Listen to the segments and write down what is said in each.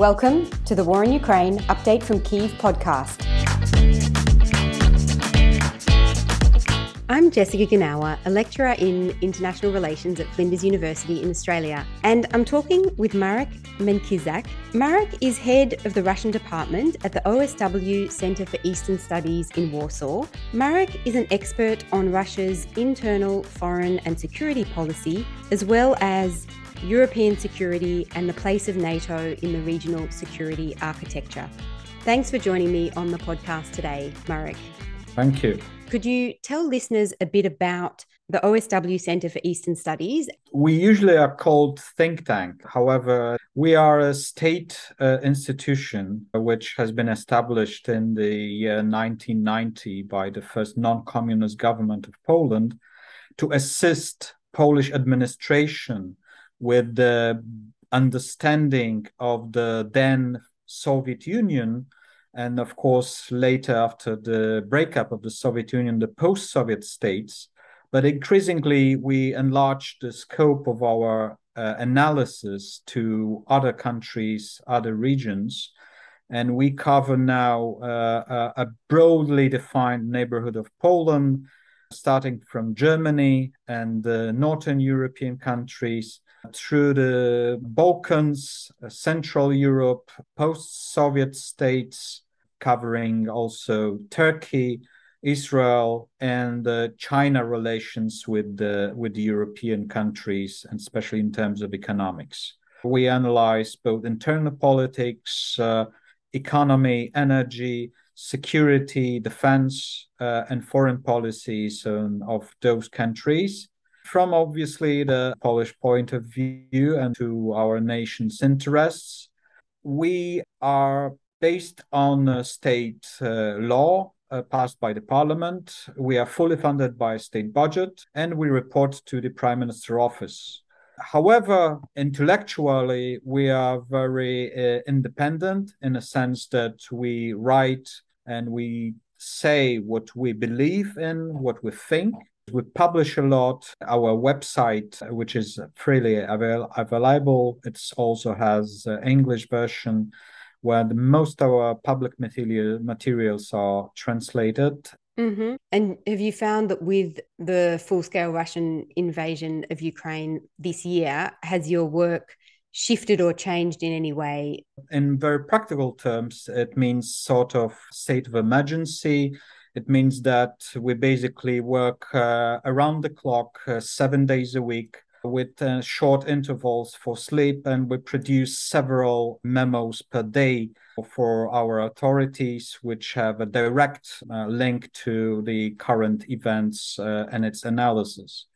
Welcome to the War in Ukraine Update from Kyiv podcast. I'm Jessica Genauer, a lecturer in international relations at Flinders University in Australia, and I'm talking with Marek Menkiszak. Marek is head of the Russian department at the OSW Center for Eastern Studies in Warsaw. Marek is an expert on Russia's internal, foreign, and security policy, as well as European security and the place of NATO in the regional security architecture. Thanks for joining me on the podcast today, Marek. Thank you. Could you tell listeners a bit about the OSW Center for Eastern Studies? We usually are called think tank. However, we are a state uh, institution which has been established in the year 1990 by the first non-communist government of Poland to assist Polish administration with the understanding of the then Soviet Union, and of course, later after the breakup of the Soviet Union, the post Soviet states. But increasingly, we enlarged the scope of our uh, analysis to other countries, other regions. And we cover now uh, a broadly defined neighborhood of Poland, starting from Germany and the Northern European countries through the Balkans, uh, Central Europe, post Soviet states, covering also Turkey, Israel, and uh, China relations with the, with the European countries, and especially in terms of economics. We analyze both internal politics, uh, economy, energy, security, defense, uh, and foreign policies um, of those countries from obviously the Polish point of view and to our nation's interests. We are based on state uh, law uh, passed by the parliament. We are fully funded by state budget and we report to the prime minister office. However, intellectually, we are very uh, independent in a sense that we write and we say what we believe in, what we think, we publish a lot. Our website, which is freely avail- available, it also has English version where the, most of our public material, materials are translated. Mm-hmm. And have you found that with the full scale Russian invasion of Ukraine this year, has your work shifted or changed in any way? In very practical terms, it means sort of state of emergency it means that we basically work uh, around the clock, uh, seven days a week, with uh, short intervals for sleep, and we produce several memos per day for our authorities, which have a direct uh, link to the current events uh, and its analysis.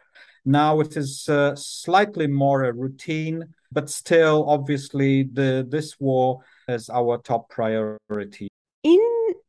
Now it is uh, slightly more a routine, but still, obviously, the this war is our top priority.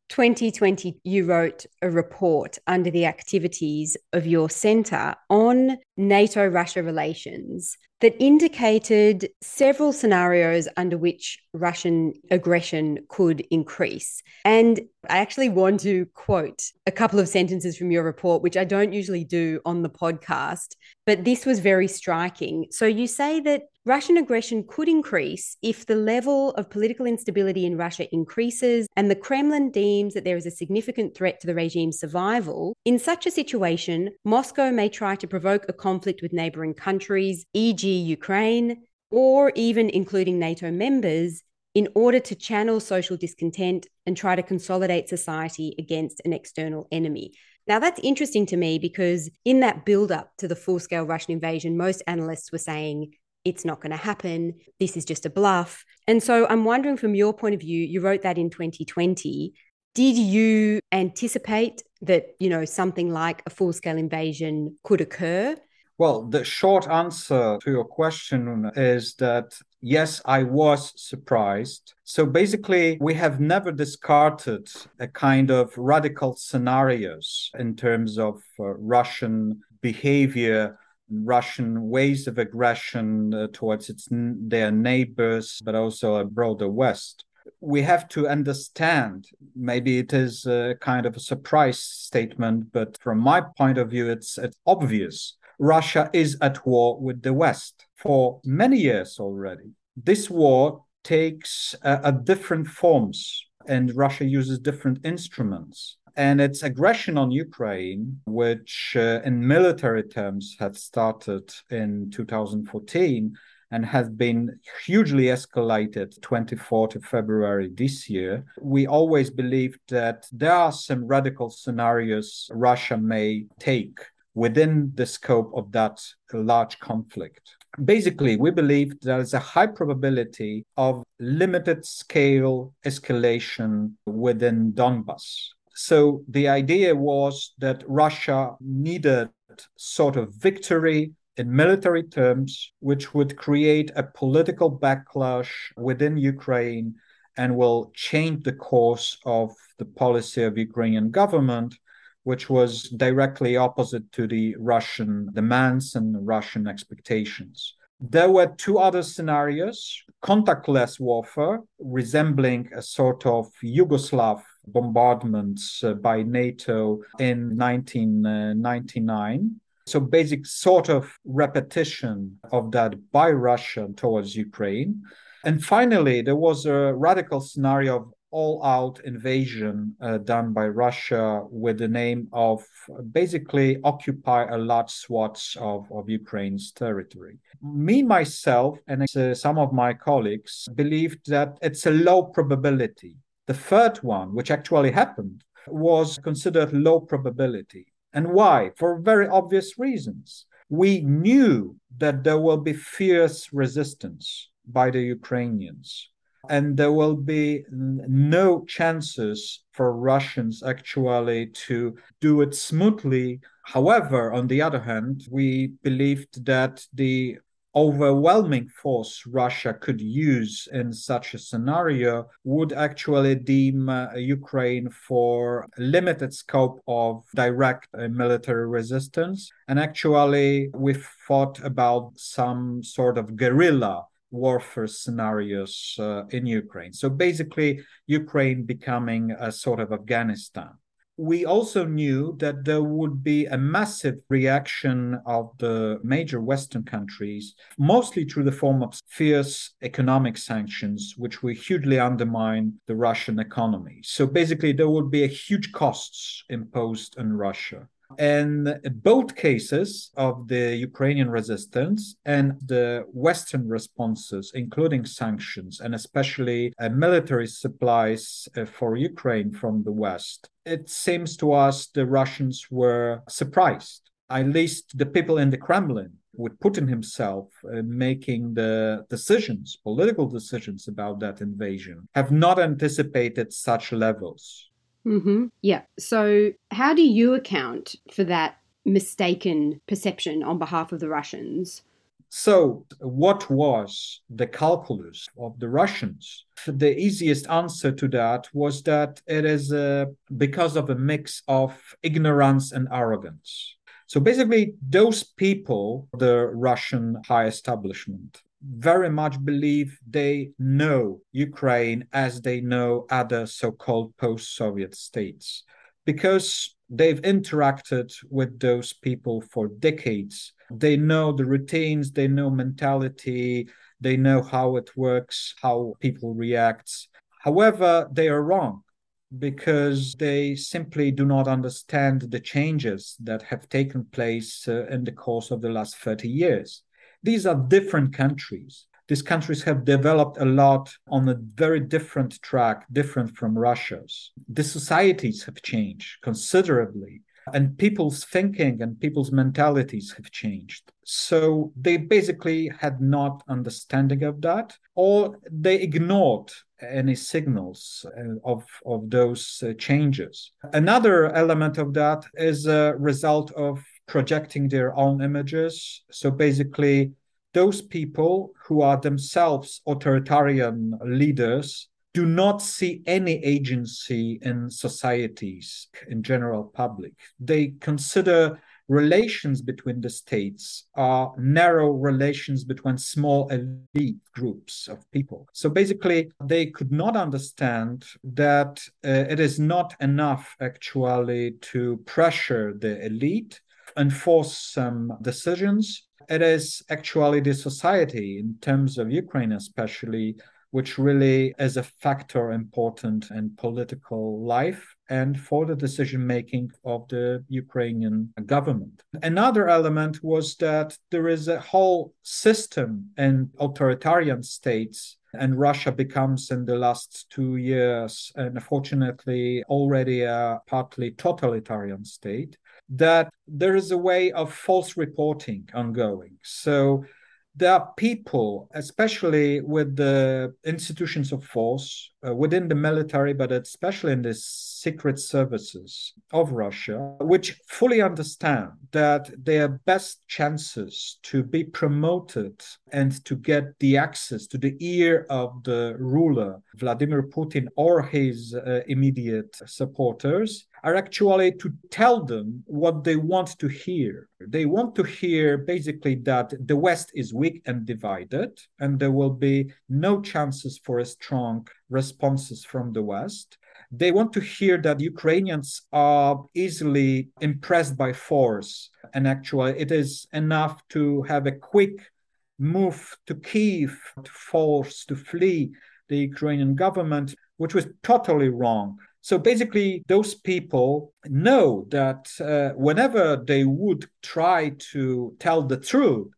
In 2020, you wrote a report under the activities of your centre on NATO Russia relations that indicated several scenarios under which Russian aggression could increase. And I actually want to quote a couple of sentences from your report, which I don't usually do on the podcast, but this was very striking. So you say that Russian aggression could increase if the level of political instability in Russia increases and the Kremlin deems that there is a significant threat to the regime's survival. In such a situation, Moscow may try to provoke a conflict with neighboring countries, e.g., Ukraine, or even including NATO members, in order to channel social discontent and try to consolidate society against an external enemy. Now, that's interesting to me because in that build up to the full scale Russian invasion, most analysts were saying it's not going to happen. This is just a bluff. And so I'm wondering from your point of view, you wrote that in 2020. Did you anticipate that, you know, something like a full scale invasion could occur? Well, the short answer to your question is that yes, I was surprised. So basically, we have never discarded a kind of radical scenarios in terms of uh, Russian behavior Russian ways of aggression uh, towards its their neighbors, but also a broader West. We have to understand. Maybe it is a kind of a surprise statement, but from my point of view, it's it's obvious. Russia is at war with the West for many years already. This war takes uh, different forms and Russia uses different instruments. And its aggression on Ukraine, which uh, in military terms had started in 2014 and has been hugely escalated 24th of February this year, we always believed that there are some radical scenarios Russia may take within the scope of that large conflict. Basically, we believe there is a high probability of limited scale escalation within Donbass. So the idea was that Russia needed sort of victory in military terms, which would create a political backlash within Ukraine and will change the course of the policy of Ukrainian government which was directly opposite to the Russian demands and Russian expectations. There were two other scenarios contactless warfare, resembling a sort of Yugoslav bombardments uh, by NATO in 1999. So, basic sort of repetition of that by Russia towards Ukraine. And finally, there was a radical scenario of all out invasion uh, done by Russia with the name of basically occupy a large swaths of, of Ukraine's territory. Me, myself, and uh, some of my colleagues believed that it's a low probability. The third one, which actually happened, was considered low probability. And why? For very obvious reasons. We knew that there will be fierce resistance by the Ukrainians and there will be no chances for Russians actually to do it smoothly. However, on the other hand, we believed that the overwhelming force Russia could use in such a scenario would actually deem uh, Ukraine for limited scope of direct uh, military resistance. And actually, we thought about some sort of guerrilla warfare scenarios uh, in Ukraine. So basically, Ukraine becoming a sort of Afghanistan. We also knew that there would be a massive reaction of the major Western countries, mostly through the form of fierce economic sanctions, which will hugely undermine the Russian economy. So basically, there would be a huge costs imposed on Russia. And both cases of the Ukrainian resistance and the Western responses, including sanctions and especially uh, military supplies uh, for Ukraine from the West, it seems to us the Russians were surprised. At least the people in the Kremlin, with Putin himself uh, making the decisions, political decisions about that invasion, have not anticipated such levels. Mm-hmm. Yeah. So, how do you account for that mistaken perception on behalf of the Russians? So, what was the calculus of the Russians? The easiest answer to that was that it is uh, because of a mix of ignorance and arrogance. So, basically, those people, the Russian high establishment, very much believe they know Ukraine as they know other so called post Soviet states because they've interacted with those people for decades. They know the routines, they know mentality, they know how it works, how people react. However, they are wrong because they simply do not understand the changes that have taken place uh, in the course of the last 30 years. These are different countries. These countries have developed a lot on a very different track, different from Russia's. The societies have changed considerably, and people's thinking and people's mentalities have changed. So they basically had not understanding of that, or they ignored any signals uh, of, of those uh, changes. Another element of that is a result of projecting their own images. So basically, those people who are themselves authoritarian leaders do not see any agency in societies in general public. They consider relations between the states are narrow relations between small elite groups of people. So basically, they could not understand that uh, it is not enough actually to pressure the elite enforce some decisions. It is actually the society, in terms of Ukraine especially, which really is a factor important in political life and for the decision making of the Ukrainian government. Another element was that there is a whole system in authoritarian states and Russia becomes in the last two years, unfortunately, already a partly totalitarian state, that there is a way of false reporting ongoing. So there are people, especially with the institutions of force uh, within the military, but especially in the secret services of Russia, which fully understand that their best chances to be promoted and to get the access to the ear of the ruler, Vladimir Putin, or his uh, immediate supporters are actually to tell them what they want to hear. They want to hear basically that the West is weak and divided, and there will be no chances for a strong responses from the West. They want to hear that Ukrainians are easily impressed by force, and actually, it is enough to have a quick move to Kiev to force to flee the Ukrainian government, which was totally wrong. So basically, those people know that uh, whenever they would try to tell the truth,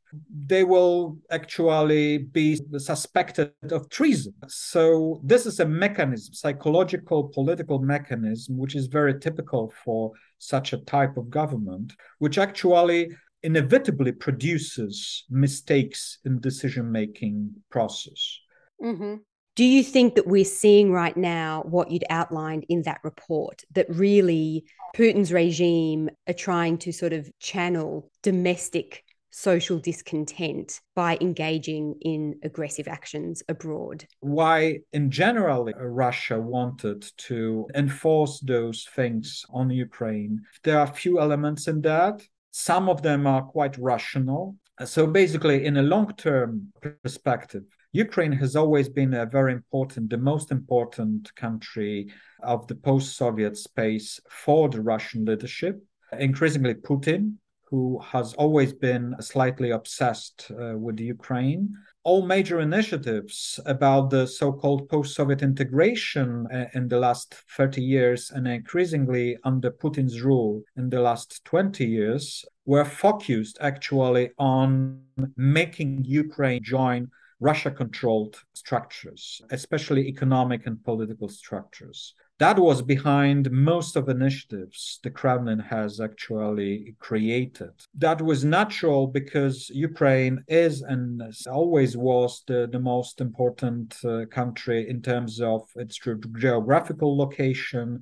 they will actually be suspected of treason. So this is a mechanism, psychological political mechanism, which is very typical for such a type of government, which actually inevitably produces mistakes in decision making process. Mm-hmm. Do you think that we're seeing right now what you'd outlined in that report that really Putin's regime are trying to sort of channel domestic social discontent by engaging in aggressive actions abroad? Why, in general, Russia wanted to enforce those things on Ukraine? There are a few elements in that. Some of them are quite rational. So, basically, in a long term perspective, Ukraine has always been a very important, the most important country of the post Soviet space for the Russian leadership. Increasingly, Putin, who has always been slightly obsessed uh, with Ukraine. All major initiatives about the so called post Soviet integration uh, in the last 30 years and increasingly under Putin's rule in the last 20 years were focused actually on making Ukraine join Russia controlled structures, especially economic and political structures. That was behind most of initiatives the Kremlin has actually created. That was natural because Ukraine is and always was the, the most important uh, country in terms of its geographical location,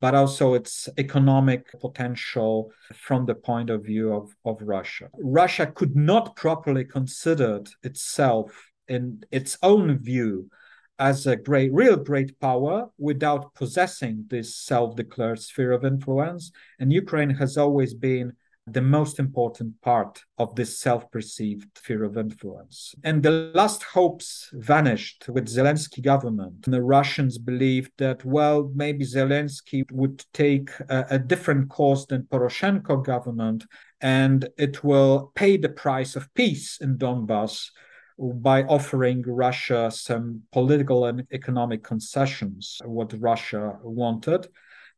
but also its economic potential from the point of view of, of Russia. Russia could not properly consider itself in its own view as a great, real great power without possessing this self declared sphere of influence. And Ukraine has always been the most important part of this self perceived sphere of influence. And the last hopes vanished with Zelensky government. And the Russians believed that, well, maybe Zelensky would take a, a different course than Poroshenko government and it will pay the price of peace in Donbass by offering Russia some political and economic concessions, what Russia wanted.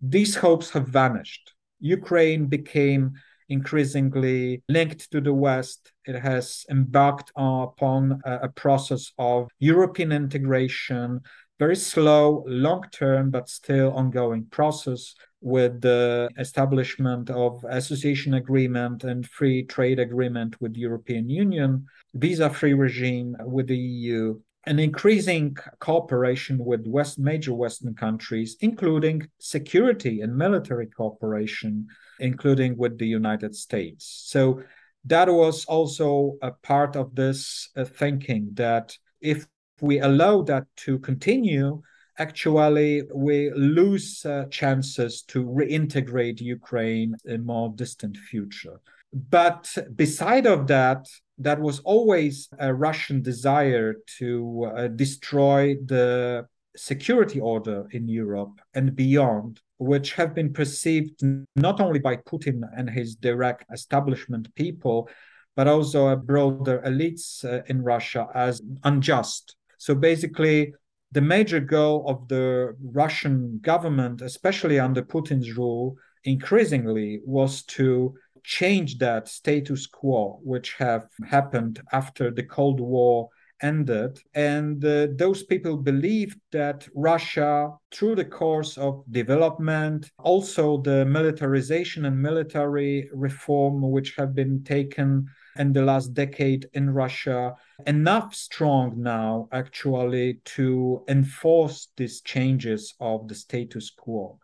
These hopes have vanished. Ukraine became increasingly linked to the West. It has embarked upon a, process of European integration, very slow, long term, but still ongoing process with the establishment of association agreement and free trade agreement with European Union, visa-free regime with the EU, an increasing cooperation with West major Western countries, including security and military cooperation, including with the United States. So that was also a part of this uh, thinking that if we allow that to continue, actually we lose uh, chances to reintegrate Ukraine in a more distant future. But beside of that, that was always a Russian desire to uh, destroy the security order in Europe and beyond, which have been perceived not only by Putin and his direct establishment people, but also a broader elites uh, in Russia as unjust So basically, the major goal of the Russian government, especially under Putin's rule, increasingly was to change that status quo, which have happened after the Cold War ended. And uh, those people believed that Russia, through the course of development, also the militarization and military reform which have been taken in the last decade in Russia, enough strong now actually to enforce these changes of the status quo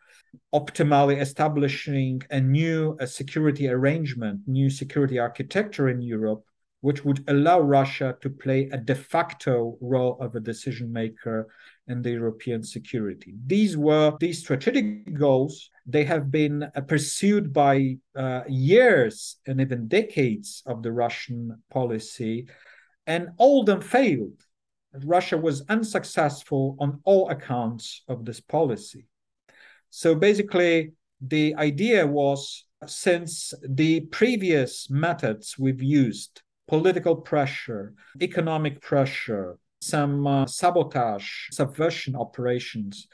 optimally establishing a new a security arrangement, new security architecture in Europe, which would allow Russia to play a de facto role of a decision maker in the European security. These were these strategic goals. They have been uh, pursued by uh, years and even decades of the Russian policy, and all of them failed. Russia was unsuccessful on all accounts of this policy. So basically, the idea was since the previous methods we've used political pressure, economic pressure, some uh, sabotage, subversion operations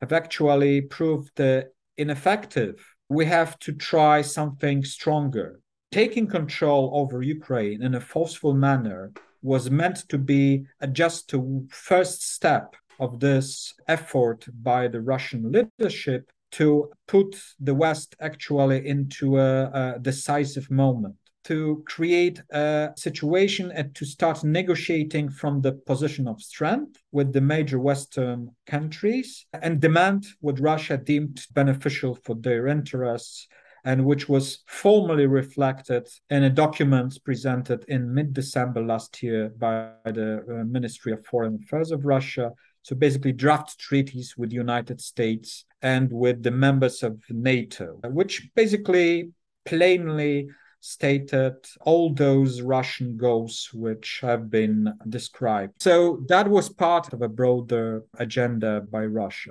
have actually proved uh, ineffective. We have to try something stronger. Taking control over Ukraine in a forceful manner was meant to be just first step of this effort by the Russian leadership to put the West actually into a, a decisive moment to create a situation and to start negotiating from the position of strength with the major Western countries and demand what Russia deemed beneficial for their interests and which was formally reflected in a document presented in mid December last year by the uh, Ministry of Foreign Affairs of Russia. So basically, draft treaties with the United States and with the members of NATO, which basically plainly stated all those Russian goals which have been described. So that was part of a broader agenda by Russia.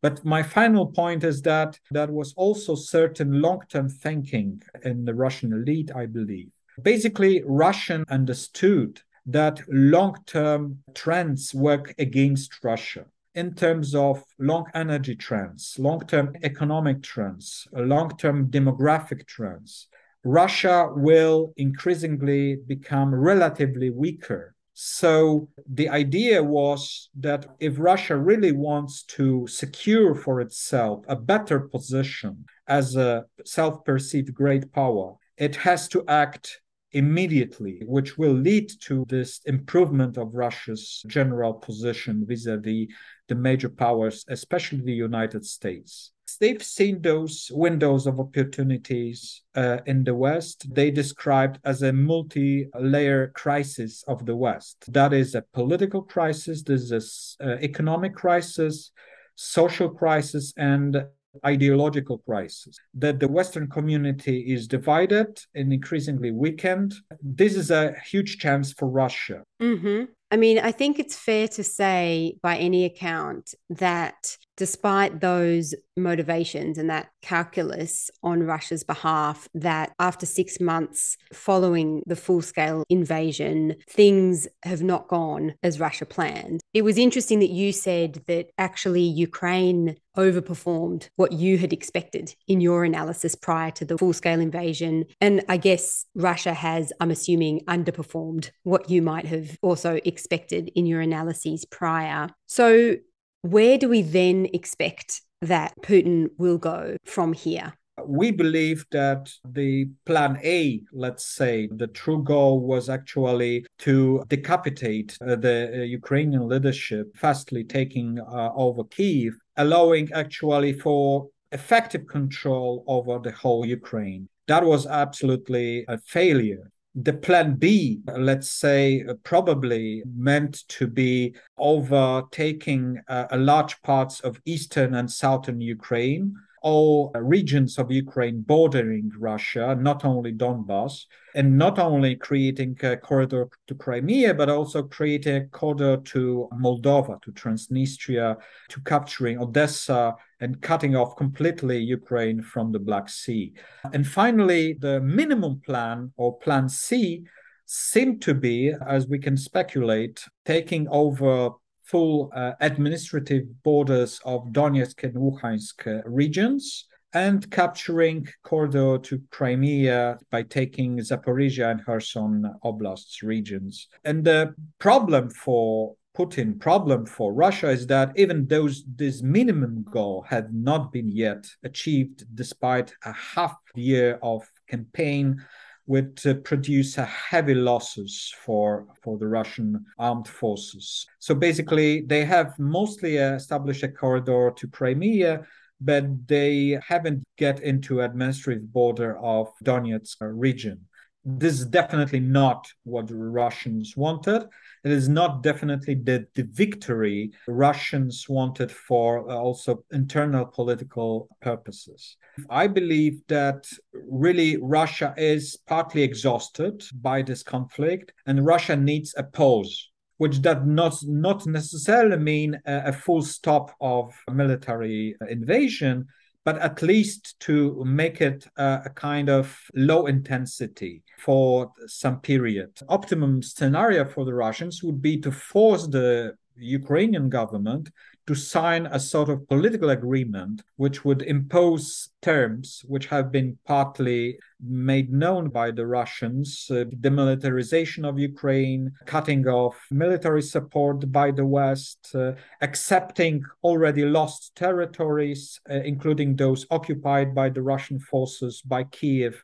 But my final point is that that was also certain long term thinking in the Russian elite, I believe. Basically, Russian understood that long term trends work against Russia in terms of long energy trends, long term economic trends, long term demographic trends. Russia will increasingly become relatively weaker. So the idea was that if Russia really wants to secure for itself a better position as a self perceived great power, it has to act immediately, which will lead to this improvement of Russia's general position vis a vis the major powers, especially the United States they've seen those windows of opportunities uh, in the West. They described as a multi-layer crisis of the West. That is a political crisis. This is an uh, economic crisis, social crisis, and ideological crisis. That the Western community is divided and increasingly weakened. This is a huge chance for Russia. Mm-hmm. I mean, I think it's fair to say, by any account, that despite those motivations and that calculus on Russia's behalf, that after six months following the full scale invasion, things have not gone as Russia planned. It was interesting that you said that actually Ukraine overperformed what you had expected in your analysis prior to the full scale invasion. And I guess Russia has, I'm assuming, underperformed what you might have also expected in your analyses prior. So, where do we then expect that Putin will go from here? We believe that the plan A, let's say, the true goal was actually to decapitate uh, the uh, Ukrainian leadership, fastly taking uh, over Kiev, allowing actually for effective control over the whole Ukraine. That was absolutely a failure the plan B, let's say, uh, probably meant to be overtaking uh, a large parts of eastern and southern Ukraine all regions of Ukraine bordering Russia, not only Donbass, and not only creating a corridor to Crimea, but also creating a corridor to Moldova, to Transnistria, to capturing Odessa and cutting off completely Ukraine from the Black Sea. And finally, the minimum plan or plan C seemed to be, as we can speculate, taking over full uh, administrative borders of Donetsk and Luhansk regions and capturing corridor to Crimea by taking Zaporizhia and Kherson Oblast's regions. And the problem for Putin problem for Russia is that even though this minimum goal had not been yet achieved, despite a half year of campaign, would uh, produce heavy losses for for the Russian armed forces. So basically, they have mostly established a corridor to Crimea, but they haven't get into administrative border of Donetsk region this is definitely not what the Russians wanted. It is not definitely the, the victory Russians wanted for uh, also internal political purposes. I believe that really Russia is partly exhausted by this conflict and Russia needs a pause which does not not necessarily mean a, a, full stop of military invasion, but at least to make it a, a kind of low intensity for some period. Optimum scenario for the Russians would be to force the Ukrainian government to sign a sort of political agreement which would impose terms which have been partly made known by the Russians uh, demilitarization of Ukraine, cutting off military support by the West, uh, accepting already lost territories, uh, including those occupied by the Russian forces by Kiev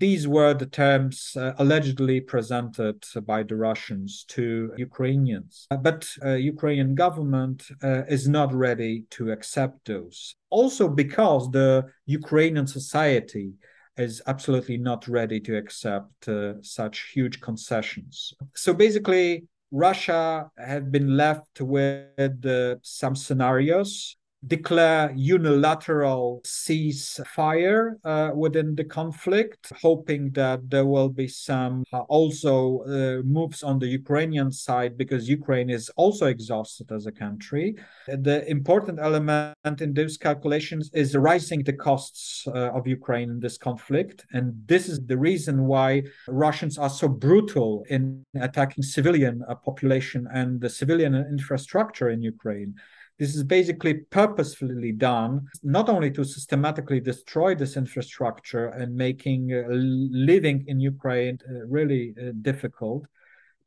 these were the terms uh, allegedly presented by the Russians to Ukrainians. But uh, Ukrainian government uh, is not ready to accept those. Also because the Ukrainian society is absolutely not ready to accept uh, such huge concessions. So basically, Russia had been left with uh, some scenarios declare unilateral ceasefire uh, within the conflict, hoping that there will be some uh, also uh, moves on the Ukrainian side because Ukraine is also exhausted as a country. The important element in those calculations is rising the costs uh, of Ukraine in this conflict. And this is the reason why Russians are so brutal in attacking civilian uh, population and the civilian infrastructure in Ukraine. This is basically purposefully done, not only to systematically destroy this infrastructure and making uh, living in Ukraine uh, really uh, difficult,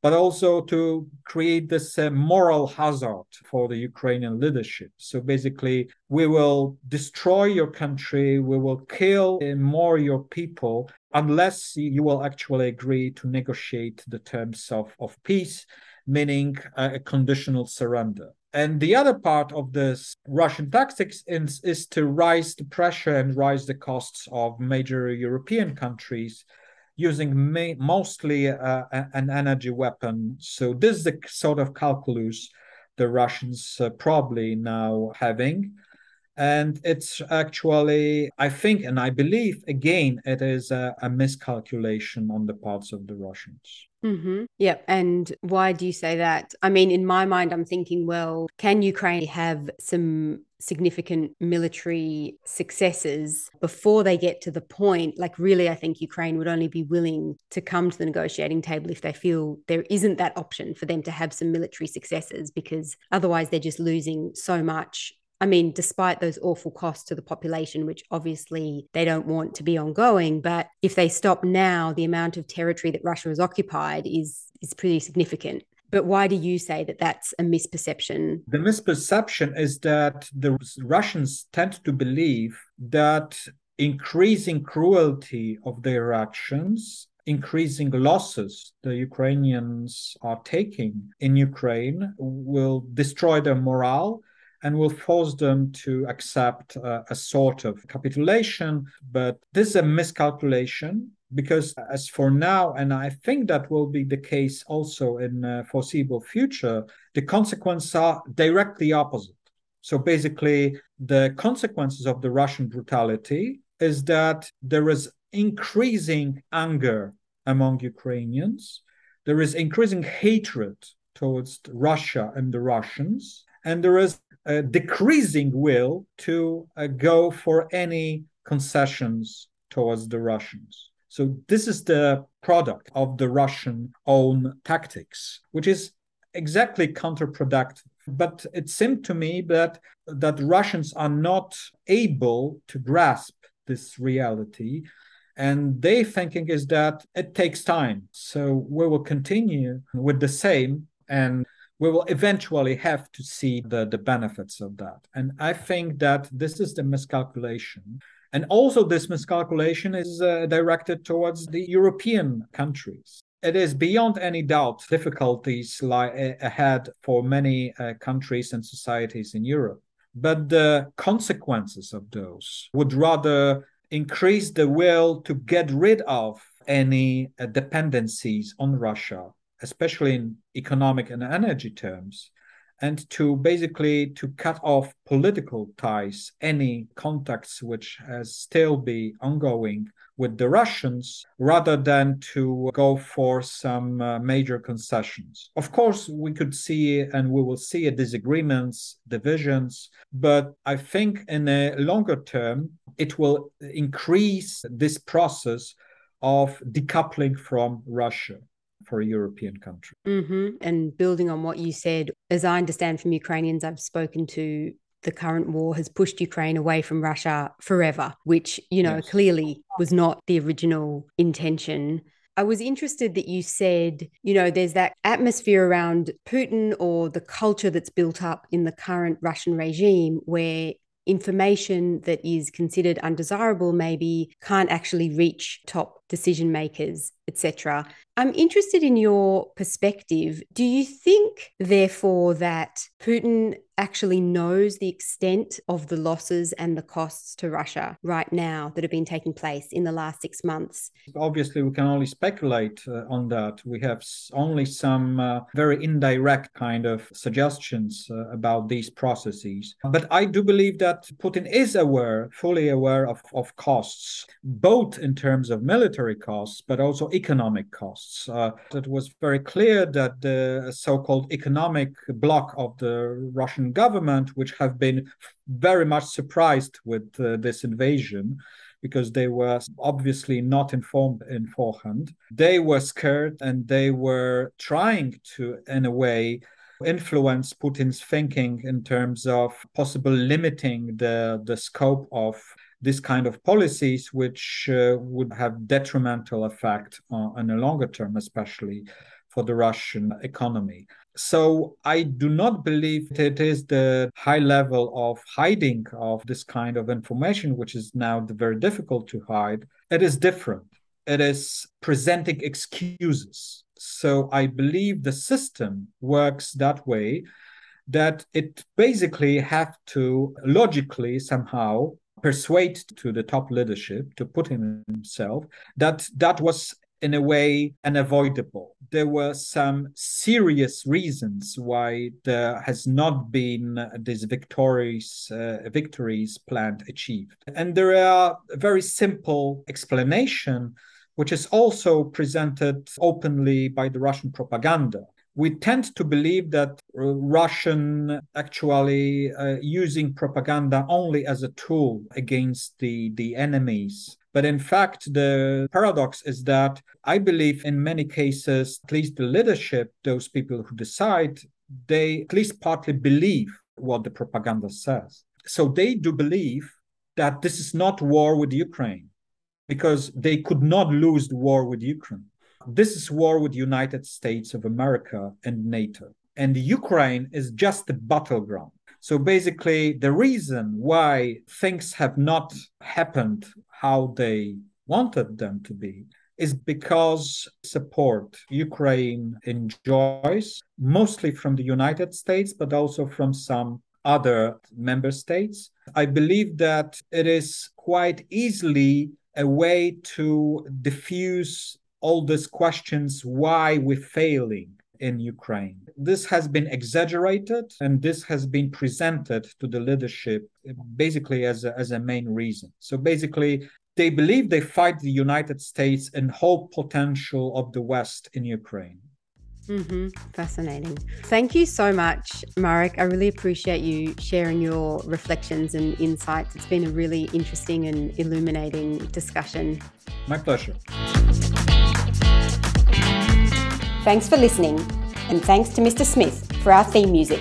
but also to create this uh, moral hazard for the Ukrainian leadership. So basically, we will destroy your country, we will kill more your people unless you will actually agree to negotiate the terms of, of peace, meaning a conditional surrender. And the other part of this Russian tactics is, is to rise the pressure and rise the costs of major European countries using ma- mostly uh, an energy weapon. So this is the sort of calculus the Russians uh, probably now having. And it's actually, I think, and I believe, again, it is a, a miscalculation on the parts of the Russians. Mm-hmm. Yeah. And why do you say that? I mean, in my mind, I'm thinking, well, can Ukraine have some significant military successes before they get to the point? Like, really, I think Ukraine would only be willing to come to the negotiating table if they feel there isn't that option for them to have some military successes, because otherwise they're just losing so much I mean, despite those awful costs to the population, which obviously they don't want to be ongoing, but if they stop now, the amount of territory that Russia has occupied is is pretty significant. But why do you say that that's a misperception? The misperception is that the Russians tend to believe that increasing cruelty of their actions increasing losses the Ukrainians are taking in Ukraine will destroy their morale and will force them to accept uh, a sort of capitulation. But this is a miscalculation because, as for now, and I think that will be the case also in uh, foreseeable future, the consequences are directly opposite. So basically, the consequences of the Russian brutality is that there is increasing anger among Ukrainians. There is increasing hatred towards Russia and the Russians. And there is decreasing will to uh, go for any concessions towards the Russians. So this is the product of the Russian own tactics, which is exactly counterproductive But it seemed to me that that Russians are not able to grasp this reality. And their thinking is that it takes time. So we will continue with the same and we will eventually have to see the, the benefits of that. And I think that this is the miscalculation. And also, this miscalculation is uh, directed towards the European countries. It is beyond any doubt difficulties lie ahead for many uh, countries and societies in Europe. But the consequences of those would rather increase the will to get rid of any uh, dependencies on Russia especially in economic and energy terms, and to basically to cut off political ties, any contacts which has still be ongoing with the Russians, rather than to go for some uh, major concessions. Of course, we could see and we will see disagreements, divisions, but I think in a longer term, it will increase this process of decoupling from Russia for a European country. Mm-hmm. And building on what you said, as I understand from Ukrainians I've spoken to, the current war has pushed Ukraine away from Russia forever, which, you know, yes. clearly was not the original intention. I was interested that you said, you know, there's that atmosphere around Putin or the culture that's built up in the current Russian regime where information that is considered undesirable maybe can't actually reach top decision makers, etc. I'm interested in your perspective. Do you think, therefore, that Putin actually knows the extent of the losses and the costs to Russia right now that have been taking place in the last six months? Obviously, we can only speculate uh, on that. We have only some uh, very indirect kind of suggestions uh, about these processes. But I do believe that Putin is aware, fully aware of, of costs, both in terms of military costs, but also economic costs. Uh, it was very clear that the so called economic bloc of the Russian government, which have been very much surprised with uh, this invasion because they were obviously not informed in beforehand. They were scared and they were trying to, in a way, influence Putin's thinking in terms of possible limiting the, the scope of this kind of policies, which uh, would have detrimental effect on, on a longer term, especially for the Russian economy. So I do not believe it is the high level of hiding of this kind of information, which is now very difficult to hide. It is different. It is presenting excuses. So I believe the system works that way that it basically have to logically somehow persuade to the top leadership to put himself that that was in a way unavoidable. There were some serious reasons why there has not been these victories uh, victories planned achieved, and there are a very simple explanation, which is also presented openly by the Russian propaganda we tend to believe that Russian actually uh, using propaganda only as a tool against the, the enemies but in fact, the paradox is that I believe in many cases, at least the leadership, those people who decide, they at least partly believe what the propaganda says. So they do believe that this is not war with Ukraine because they could not lose the war with Ukraine. This is war with the United States of America and NATO. And Ukraine is just a battleground. So basically, the reason why things have not happened how they wanted them to be is because support Ukraine enjoys mostly from the United States, but also from some other member states. I believe that it is quite easily a way to diffuse all these questions why we're failing in Ukraine. This has been exaggerated and this has been presented to the leadership basically as a, as a main reason. So basically, they believe they fight the United States and whole potential of the West in Ukraine. Mm-hmm. Fascinating. Thank you so much, Marek. I really appreciate you sharing your reflections and insights. It's been a really interesting and illuminating discussion. My pleasure. Thanks for listening, and thanks to Mr. Smith for our theme music.